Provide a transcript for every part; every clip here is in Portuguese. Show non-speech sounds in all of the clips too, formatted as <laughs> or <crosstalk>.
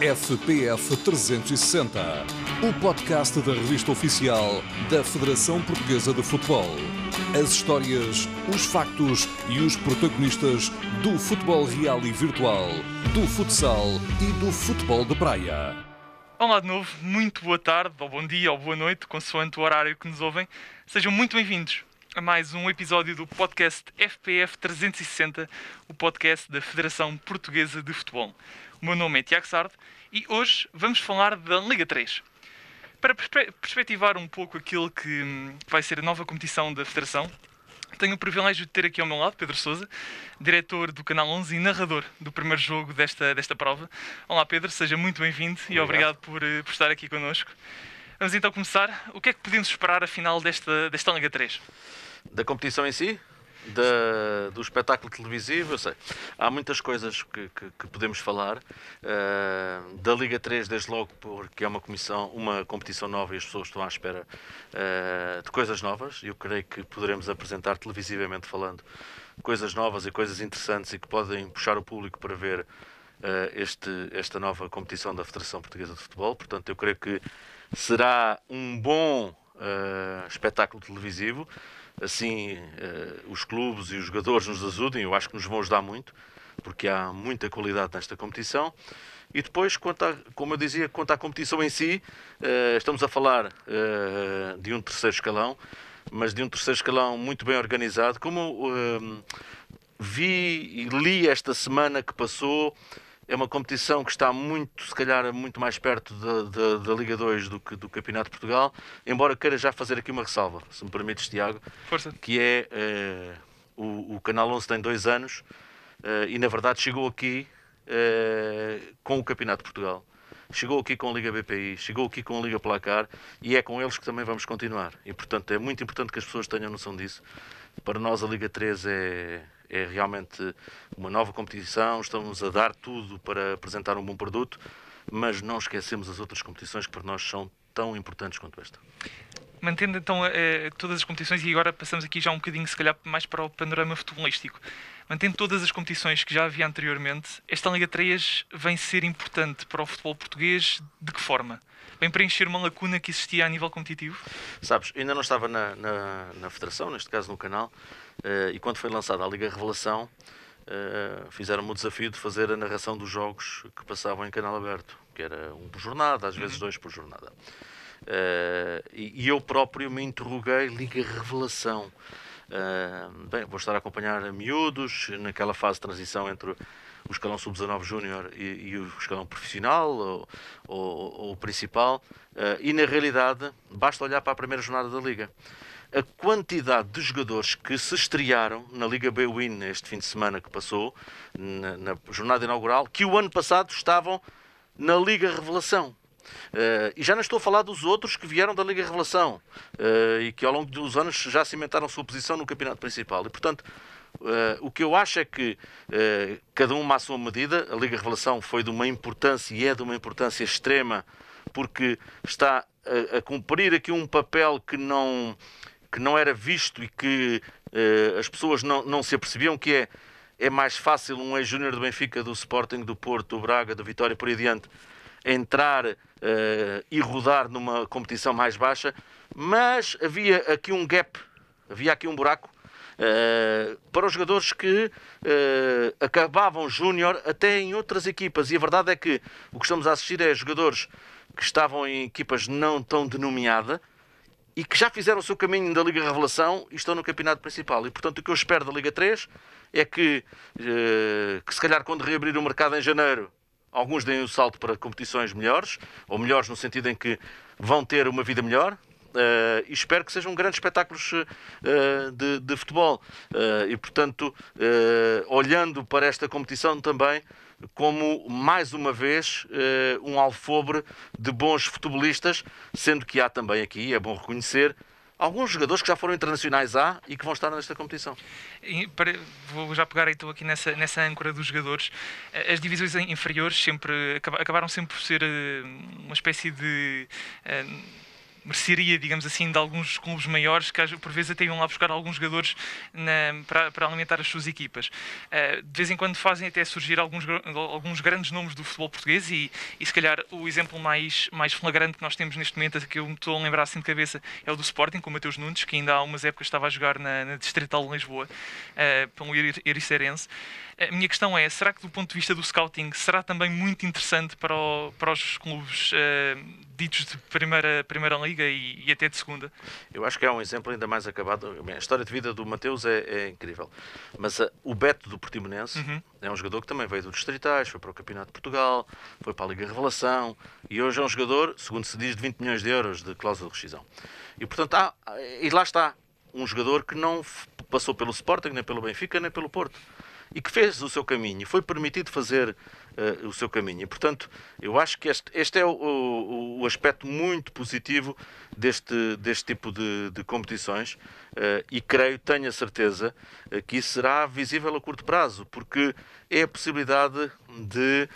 FPF 360, o podcast da revista oficial da Federação Portuguesa de Futebol. As histórias, os factos e os protagonistas do futebol real e virtual, do futsal e do futebol de praia. Olá de novo, muito boa tarde, ou bom dia, ou boa noite, consoante o horário que nos ouvem. Sejam muito bem-vindos a mais um episódio do podcast FPF 360, o podcast da Federação Portuguesa de Futebol. O meu nome é Tiago Sardo e hoje vamos falar da Liga 3. Para perspectivar um pouco aquilo que hum, vai ser a nova competição da Federação, tenho o privilégio de ter aqui ao meu lado Pedro Souza, diretor do Canal 11 e narrador do primeiro jogo desta, desta prova. Olá Pedro, seja muito bem-vindo e obrigado por, eh, por estar aqui connosco. Vamos então começar. O que é que podemos esperar afinal desta, desta Liga 3? Da competição em si? Da, do espetáculo televisivo, eu sei. Há muitas coisas que, que, que podemos falar. Uh, da Liga 3, desde logo, porque é uma, comissão, uma competição nova e as pessoas estão à espera uh, de coisas novas. Eu creio que poderemos apresentar televisivamente falando coisas novas e coisas interessantes e que podem puxar o público para ver uh, este, esta nova competição da Federação Portuguesa de Futebol. Portanto, eu creio que será um bom espetáculo televisivo assim uh, os clubes e os jogadores nos ajudem, eu acho que nos vão ajudar muito, porque há muita qualidade nesta competição. E depois, quanto a, como eu dizia, quanto à competição em si, uh, estamos a falar uh, de um terceiro escalão, mas de um terceiro escalão muito bem organizado. Como vi e li esta semana que passou, é uma competição que está muito, se calhar, muito mais perto da, da, da, Liga 2 do que do Campeonato de Portugal, embora queira já fazer aqui uma ressalva, se me permites, Tiago, Força. que é eh, o, o, Canal 11 tem dois anos eh, e, na verdade, chegou aqui eh, com o Campeonato de Portugal. Chegou aqui com a Liga BPI, chegou aqui com a Liga Placar e é com eles que também vamos continuar. E, portanto, é muito importante que as pessoas tenham noção disso. Para nós, a Liga 3 é, é realmente uma nova competição, estamos a dar tudo para apresentar um bom produto, mas não esquecemos as outras competições que para nós são tão importantes quanto esta. Mantendo então eh, todas as competições, e agora passamos aqui já um bocadinho, se calhar, mais para o panorama futebolístico. Mantendo todas as competições que já havia anteriormente, esta Liga 3 vem ser importante para o futebol português de que forma? Vem preencher uma lacuna que existia a nível competitivo? Sabes, ainda não estava na, na, na Federação, neste caso no canal, e quando foi lançada a Liga Revelação, uh, fizeram-me o desafio de fazer a narração dos jogos que passavam em canal aberto, que era um por jornada, às vezes uhum. dois por jornada. Uh, e, eu próprio me interroguei Liga Revelação. bem, vou estar a acompanhar a miúdos naquela fase de transição entre o escalão sub-19 júnior e, e, o escalão profissional ou, ou, ou o principal, e na realidade basta olhar para a primeira jornada da Liga a quantidade de jogadores que se estrearam na Liga B-Win fim de semana que passou, na, na, jornada inaugural, que o ano passado estavam na Liga Revelação. Uh, e já não estou a falar dos outros que vieram da Liga Revelação uh, e que ao longo dos anos já cimentaram sua posição no campeonato principal. E portanto, uh, o que eu acho é que cada um à sua medida, a Liga Revelação foi de uma importância e é de uma importância extrema porque está a, a cumprir aqui um papel que não que não era visto e que uh, as pessoas não, não se apercebiam que é, é mais fácil um ex-júnior do Benfica, do Sporting, do Porto, do Braga, do Vitória, por aí adiante, entrar uh, e rodar numa competição mais baixa, mas havia aqui um gap, havia aqui um buraco uh, para os jogadores que acabavam júnior até em outras equipas. E a verdade é que o que estamos a assistir é jogadores que estavam em equipas não tão denominadas, e que já fizeram o seu caminho da Liga Revelação e estão no campeonato principal. E portanto o que eu espero da Liga 3 é que, eh, que se calhar quando reabrir o mercado em janeiro, alguns deem o salto para competições melhores, ou melhores no sentido em que vão ter uma vida melhor, Uh, e espero que sejam grandes espetáculos uh, de, de, futebol. Uh, e, portanto, olhando para esta competição também, como, mais uma vez, eh, um alfobre de bons futebolistas, sendo que há também aqui, é bom reconhecer, alguns jogadores que já foram internacionais A e que vão estar nesta competição. Para, vou já pegar então aqui nessa, nessa âncora dos jogadores. Eh, as divisões inferiores sempre acabaram sempre por ser eh, uma espécie de mereceria, digamos assim, de alguns clubes maiores que por vezes até iam lá buscar alguns jogadores na, para, para, alimentar as suas equipas. Uh, de vez em quando fazem até surgir alguns, alguns grandes nomes do futebol português e, e se calhar o exemplo mais, mais flagrante que nós temos neste momento, que eu me estou a lembrar assim de cabeça, é o do Sporting, com o Mateus Nunes, que ainda há umas épocas estava a jogar na, na Distrital de Lisboa, uh, pelo Ericerense. A minha questão é, será que do ponto de vista do scouting será também muito interessante para, o, para os clubes uh, ditos de primeira, primeira liga e, e, até de segunda? Eu acho que é um exemplo ainda mais acabado. A história de vida do Mateus é, é incrível. Mas uh, o Beto do Portimonense uhum. é um jogador que também veio do Distritais, foi para o Campeonato de Portugal, foi para a Liga Revelação e hoje é um jogador, segundo se diz, de 20 milhões de euros de cláusula de rescisão. E portanto, há, e lá está, um jogador que não passou pelo Sporting, nem pelo Benfica, nem pelo Porto e que fez o seu caminho, foi permitido fazer uh, o seu caminho. E, portanto, eu acho que este, este é o, o, o, aspecto muito positivo deste, deste tipo de, de competições uh, e creio, tenho a certeza, uh, que isso será visível a curto prazo, porque é a possibilidade de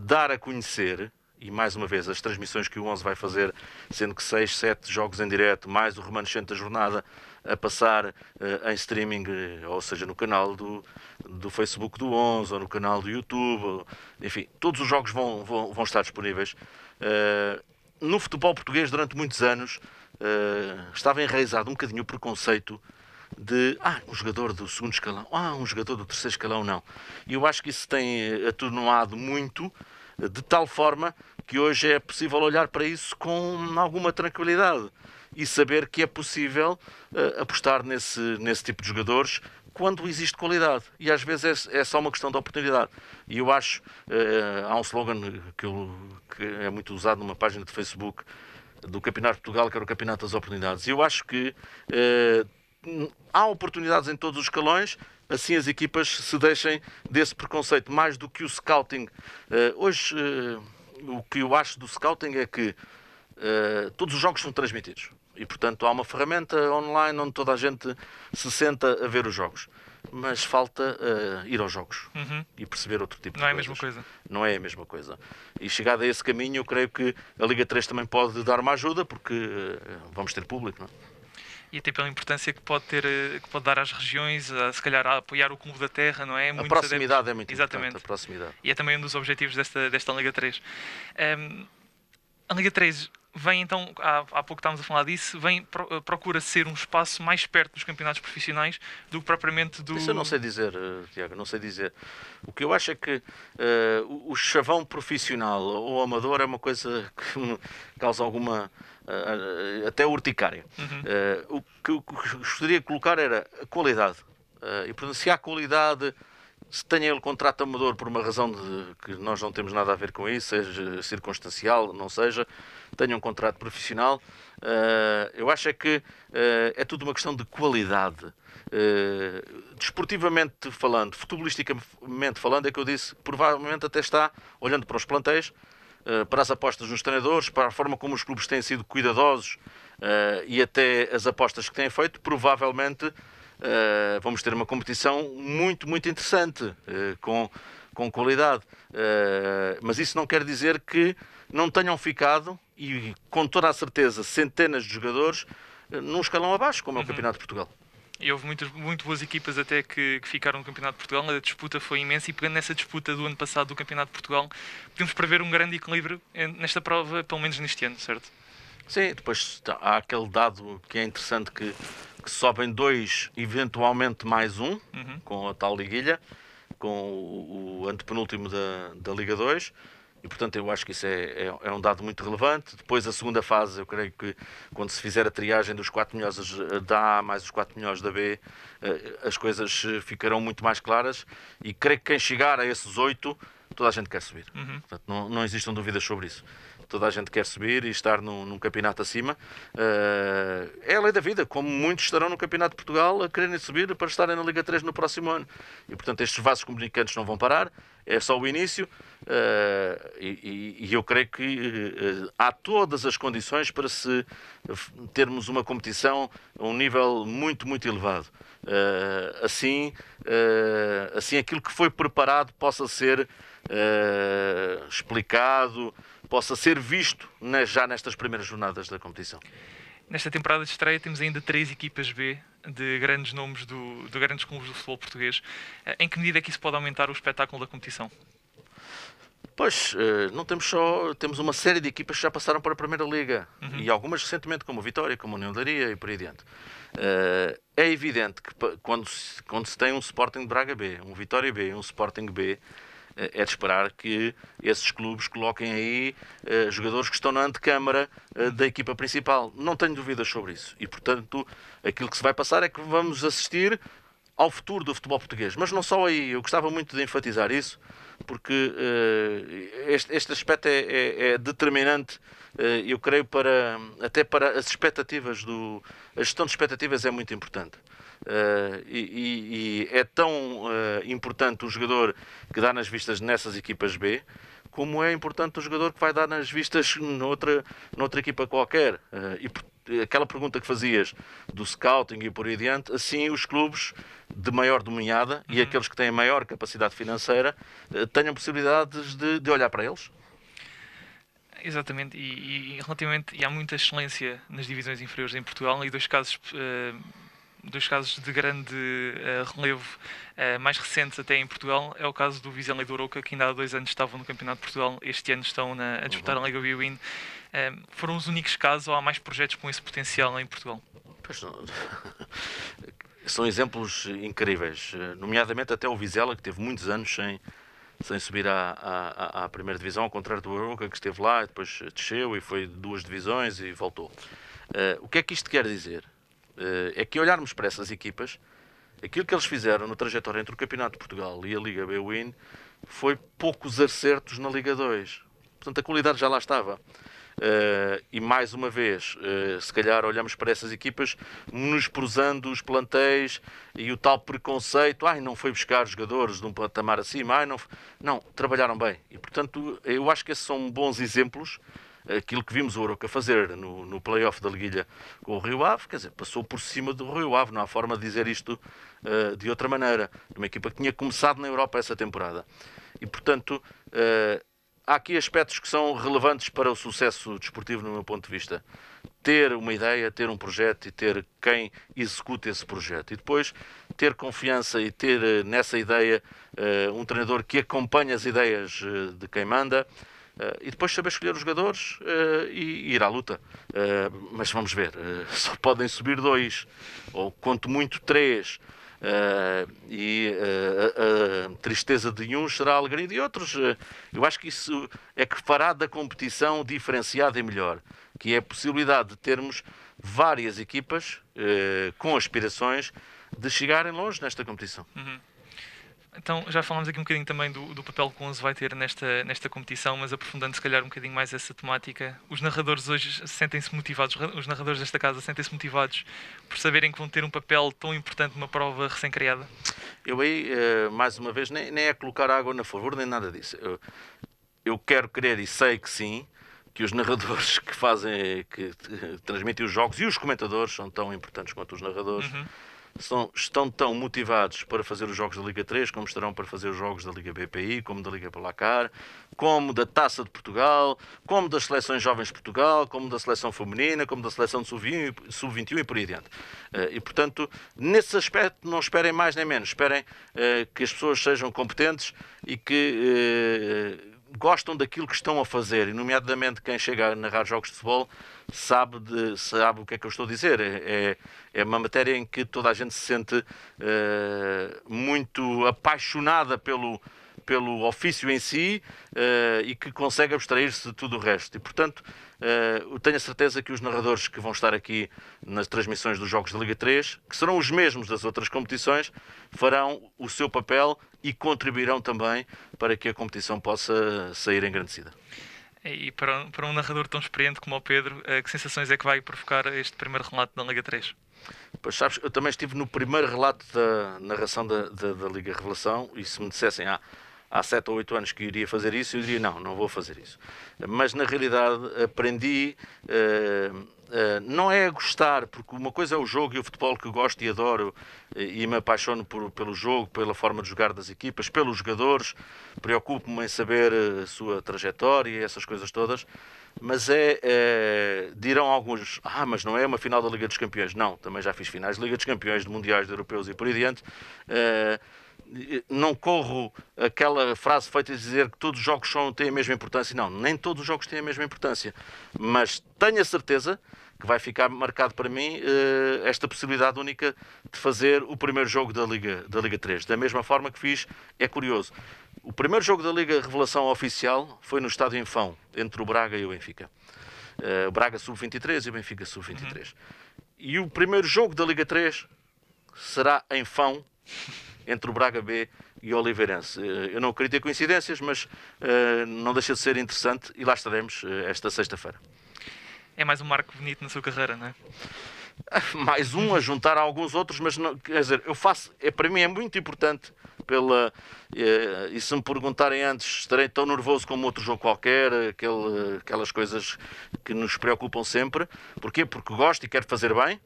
dar a conhecer e mais uma vez as transmissões que o 11 vai fazer, sendo que 6, 7 jogos em direto, mais o remanescente da jornada a passar uh, em streaming, ou seja, no canal do, do Facebook do 11 ou no canal do YouTube, ou, enfim, todos os jogos vão, vão, vão estar disponíveis. Uh, no futebol português, durante muitos anos, uh, estava enraizado um bocadinho o preconceito de ah, um jogador do segundo escalão, ah, um jogador do terceiro escalão, não. E eu acho que isso tem atenuado muito, de tal forma que hoje é possível olhar para isso com alguma tranquilidade e saber que é possível uh, apostar nesse, nesse tipo de jogadores quando existe qualidade. E às vezes é, é só uma questão de oportunidade. E eu acho, uh, há um slogan que, eu, que, é muito usado numa página de Facebook do Campeonato de Portugal, que era o Campeonato das Oportunidades. E eu acho que uh, há oportunidades em todos os escalões, assim as equipas se deixem desse preconceito, mais do que o scouting. Hoje, o que eu acho do scouting é que todos os jogos são transmitidos. E, portanto, há uma ferramenta online onde toda a gente se senta a ver os jogos. Mas falta uh, ir aos jogos uhum. e perceber outro tipo Não de é coisas. a mesma coisa. Não é a mesma coisa. E chegado a esse caminho, eu creio que a Liga 3 também pode dar uma ajuda, porque uh, vamos ter público, não é? e até pela importância que pode ter eh, que pode dar às regiões, a, se calhar a apoiar o Clube da Terra, não é? a proximidade adeptos. é muito Exatamente. importante. A proximidade. E é também um dos objetivos desta, desta Liga 3. Um, a Liga 3 vem então, há, há pouco estávamos a falar disso, vem, eh, procura ser um espaço mais perto dos campeonatos profissionais do que propriamente do. Isso eu não sei dizer, uh, Tiago, não sei dizer. O que eu acho é que uh, o chavão profissional ou amador é uma coisa que <laughs> causa alguma. Uh, até urticária. Uhum. o que eu gostaria de colocar era a qualidade. e portanto, se há qualidade se tenha ele contrato amador por uma razão de, que nós não temos nada a ver com isso, seja circunstancial, não seja, tenha um contrato profissional, uh, eu acho é que uh, é tudo uma questão de qualidade. Uh, desportivamente falando, futebolisticamente falando, é que eu disse, provavelmente até está olhando para os plantéis, para as apostas nos treinadores, para a forma como os clubes têm sido cuidadosos e até as apostas que têm feito, provavelmente vamos ter uma competição muito, muito interessante, com, com qualidade. Mas isso não quer dizer que não tenham ficado, e com toda a certeza, centenas de jogadores num escalão abaixo, como é o uhum. Campeonato de Portugal. E houve muitas, muito boas equipas até que, que, ficaram no Campeonato de Portugal. A disputa foi imensa e pegando nessa disputa do ano passado do Campeonato de Portugal, podemos prever um grande equilíbrio nesta prova, pelo menos neste ano, certo? Sim, depois há aquele dado que é interessante que que sobem dois, eventualmente mais um, uhum. com a tal liguilha, com o, o antepenúltimo da, da Liga 2. E, portanto, eu acho que isso é, é, é, um dado muito relevante. Depois, a segunda fase, eu creio que quando se fizer a triagem dos 4 melhores da A mais os 4 melhores da B, eh, as coisas ficarão muito mais claras. E creio que quem chegar a esses 8, toda a gente quer subir. Uhum. Portanto, não, não existam dúvidas sobre isso toda a gente quer subir e estar num, num campeonato acima. Uh, é a lei da vida, como muitos estarão no Campeonato de Portugal a quererem subir para estarem na Liga 3 no próximo ano. E portanto estes vasos comunicantes não vão parar, é só o início e, e, eu creio que uh, há todas as condições para se termos uma competição a um nível muito, muito elevado. assim, assim aquilo que foi preparado possa ser explicado, possa ser visto já nestas primeiras jornadas da competição. Nesta temporada de estreia temos ainda três equipas B de grandes nomes do, de grandes clubes do futebol português. Em que medida é que isso pode aumentar o espetáculo da competição? Pois, eh, não temos só. Temos uma série de equipas que já passaram para a Primeira Liga uhum. e algumas recentemente, como a Vitória, como a União Daria e por aí adiante. Eh, é evidente que quando se, quando se tem um Sporting de Braga B, um Vitória B, um Sporting B, eh, é de esperar que esses clubes coloquem aí jogadores que estão na antecâmara da equipa principal. Não tenho dúvidas sobre isso. E, portanto, aquilo que se vai passar é que vamos assistir ao futuro do futebol português. Mas não só aí. Eu gostava muito de enfatizar isso porque uh, este, este, aspecto é, é, é determinante, uh, eu creio, para, até para as expectativas do. A gestão de expectativas é muito importante. Uh, e, e, é tão importante o jogador que dá nas vistas nessas equipas B, como é importante o jogador que vai dar nas vistas noutra, noutra equipa qualquer. e, aquela pergunta que fazias do scouting e por aí adiante, assim os clubes de maior dominada uhum. e aqueles que têm maior capacidade financeira eh, tenham possibilidades de, de olhar para eles? Exatamente, e, e, relativamente, e há muita excelência nas divisões inferiores em Portugal e dois casos, uh, dois casos de grande uh, relevo uh, mais recentes até em Portugal é o caso do Vizela e do Oroca, que ainda há dois anos estavam no Campeonato de Portugal, este ano estão na, a disputar uhum. a Liga Biwin. foram os únicos casos ou há mais projetos com esse potencial em Portugal? Pois não. <laughs> são exemplos incríveis, nomeadamente até o Vizela, que teve muitos anos sem, sem subir à, à, à primeira divisão, ao contrário do Aroca, que esteve lá, depois desceu e foi duas divisões e voltou. Uh, o que é que isto quer dizer? Uh, é que olharmos para essas equipas, aquilo que eles fizeram no trajetório entre o Campeonato de Portugal e a Liga B-Win foi poucos acertos na Liga 2. Portanto, a qualidade já lá estava. Uh, e mais uma vez, uh, se calhar olhamos para essas equipas menosprezando os plantéis e o tal preconceito, ai, não foi buscar jogadores de um patamar acima, ai, não, não, trabalharam bem. E portanto, eu acho que esses são bons exemplos. Aquilo que vimos o Oroca fazer no, no play-off da Liguilha com o Rio Ave, quer dizer, passou por cima do Rio Ave, não há forma de dizer isto uh, de outra maneira. Uma equipa que tinha começado na Europa essa temporada. E portanto, há aqui aspectos que são relevantes para o sucesso desportivo, no meu ponto de vista. Ter uma ideia, ter um projeto e ter quem executa esse projeto. E depois ter confiança e ter eh, nessa ideia uh, um treinador que acompanha as ideias uh, de quem manda. Uh, e depois saber escolher os jogadores e, e, ir à luta. mas vamos ver, só podem subir dois, ou quanto muito três. Uh, e uh, a, tristeza de uns será a alegria de outros. Uh, eu acho que isso é que fará da competição diferenciada e melhor, que é a possibilidade de termos várias equipas com aspirações de chegarem longe nesta competição. Uhum. Então, já falamos aqui um bocadinho também do, do papel que o 11 vai ter nesta, nesta competição, mas aprofundando se calhar um bocadinho mais essa temática, os narradores hoje sentem-se motivados, os narradores desta casa sentem-se motivados por saberem que vão ter um papel tão importante numa prova recém-criada? Eu aí, eh, mais uma vez, nem, nem é colocar água na favor, nem nada disso. Eu, eu quero crer e sei que sim, que os <laughs> narradores que fazem, que transmitem os jogos e os comentadores são tão importantes quanto os narradores. Uhum são, estão tão motivados para fazer os jogos da Liga 3, como estarão para fazer os jogos da Liga BPI, como da Liga Palacar, como da Taça de Portugal, como das seleções jovens de Portugal, como da seleção feminina, como da seleção de sub-21 e por aí adiante. Eh, e, portanto, nesse aspecto, não esperem mais nem menos. Esperem eh, que as pessoas sejam competentes e que eh, gostam daquilo que estão a fazer, e nomeadamente quem chega a narrar jogos de futebol sabe, de, sabe o que é que eu estou a dizer. É, é, é uma matéria em que toda a gente se sente uh, muito apaixonada pelo, pelo ofício em si uh, e que consegue abstrair-se de tudo o resto. E, portanto, uh, tenho a certeza que os narradores que vão estar aqui nas transmissões dos Jogos da Liga 3, que serão os mesmos das outras competições, farão o seu papel e contribuirão também para que a competição possa sair engrandecida. E para, para um narrador tão experiente como o Pedro, eh, que sensações é que vai provocar este primeiro relato da Liga 3? Pois sabes, eu também estive no primeiro relato da narração da, da, da Liga Revelação e se me dissessem, ah, há 7 ou 8 anos que iria fazer isso, eu diria não, não vou fazer isso. Mas na realidade aprendi. Uh, Uh, não é gostar, porque uma coisa é o jogo e o futebol que gosto e adoro e, e me apaixono por, pelo jogo, pela forma de jogar das equipas, pelos jogadores, preocupo-me em saber a sua trajetória e essas coisas todas mas é, é, dirão alguns, ah, mas não é uma final da Liga dos Campeões. Não, também já fiz finais de Liga dos Campeões, de Mundiais, de Europeus e por aí adiante. É, não corro aquela frase feita de dizer que todos os jogos são, têm a mesma importância. Não, nem todos os jogos têm a mesma importância. Mas tenho a certeza que vai ficar marcado para mim uh, esta possibilidade única de fazer o primeiro jogo da Liga, da Liga 3. Da mesma forma que fiz, é curioso. O primeiro jogo da Liga Revelação Oficial foi no estádio em Fão, entre o Braga e o Benfica. Uh, o Braga sub-23 e o Benfica sub-23. Uhum. E o primeiro jogo da Liga 3 será em Fão, entre o Braga B e o Oliveirense. Uh, eu não acredito em coincidências, mas uh, não deixa de ser interessante e lá estaremos esta sexta-feira é mais um marco bonito na sua carreira, não é? <laughs> Mais um a juntar a alguns outros, mas não, quer dizer, eu faço, é, para mim é muito importante pela é, e se me perguntarem antes estarei tão nervoso como outro jogo qualquer, aquele, aquelas coisas que nos preocupam sempre. Porquê? Porque gosto e quero fazer bem,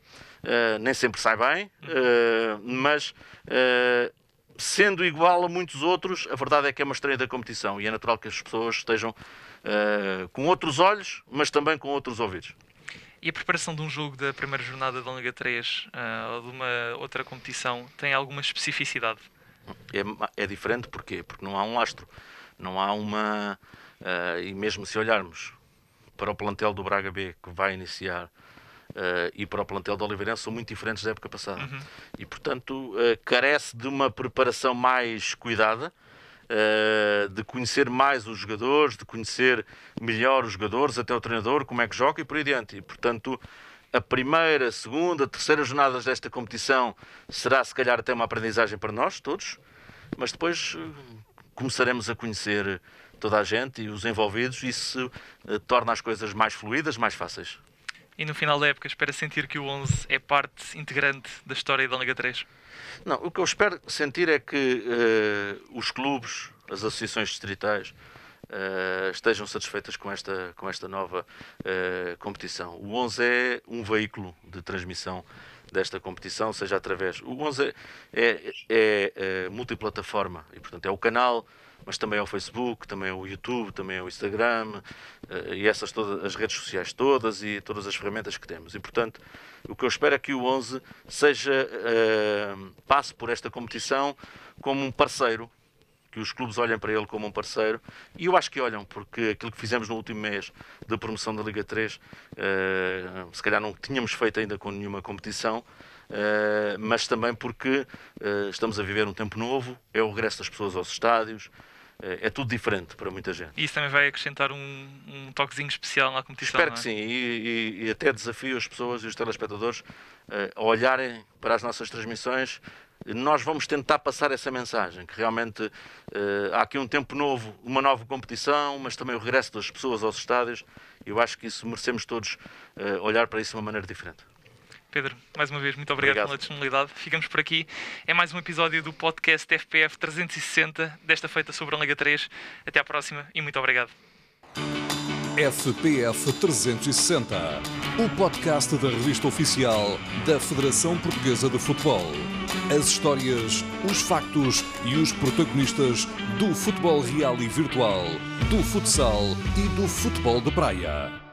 uh, nem sempre sai bem, uh, mas uh, sendo igual a muitos outros, a verdade é que é uma estreia da competição e é natural que as pessoas estejam com outros olhos, mas também com outros ouvidos. E a preparação de um jogo da primeira jornada da Liga 3 uh, eh, ou de uma outra competição tem alguma especificidade? É, é diferente porquê? Porque não há um lastro, não há uma. E mesmo se olharmos para o plantel do Braga B que vai iniciar Uh, e para o plantel do Oliveirense são muito diferentes da época passada. Uhum. E, portanto, uh, carece de uma preparação mais cuidada, uh, de conhecer mais os jogadores, de conhecer melhor os jogadores, até o treinador, como é que joga e por aí adiante. E, portanto, a primeira, segunda, terceira jornadas desta competição será, se calhar, até uma aprendizagem para nós todos, mas depois começaremos a conhecer toda a gente e os envolvidos e isso torna as coisas mais fluídas, mais fáceis e no final da época espera sentir que o 11 é parte integrante da história da Liga 3? Não, o que eu espero sentir é que uh, os clubes, as associações distritais, uh, estejam satisfeitas com esta, com esta nova uh, competição. O 11 é um veículo de transmissão desta competição, seja através. O 11 é, é, é, é multiplataforma e, portanto, é o canal mas também ao Facebook, também ao YouTube, também ao Instagram uh, e essas todas as redes sociais todas e todas as ferramentas que temos. E portanto, o que eu espero é que o 11 seja uh, passe por esta competição como um parceiro que os clubes olhem para ele como um parceiro e eu acho que olham, porque aquilo que fizemos no último mês de promoção da Liga 3, uh, eh, se calhar não tínhamos feito ainda com nenhuma competição, uh, mas também porque uh, estamos a viver um tempo novo, é o regresso das pessoas aos estádios, é, é tudo diferente para muita gente. E isso também vai acrescentar um, um toquezinho especial na competição. Espero é? que sim, e, e, e, até desafio as pessoas e os telespectadores uh, a olharem para as nossas transmissões. Nós vamos tentar passar essa mensagem, que realmente uh, há aqui um tempo novo, uma nova competição, mas também o regresso das pessoas aos estádios. Eu acho que isso merecemos todos olhar para isso de uma maneira diferente. Pedro, mais uma vez, muito obrigado, obrigado, pela disponibilidade. Ficamos por aqui. É mais um episódio do podcast FPF 360, desta feita sobre a Liga 3. Até à próxima e muito obrigado. FPF 360, o podcast da revista oficial da Federação Portuguesa de Futebol. As histórias, os factos e os protagonistas do futebol real e virtual, do futsal e do futebol de praia.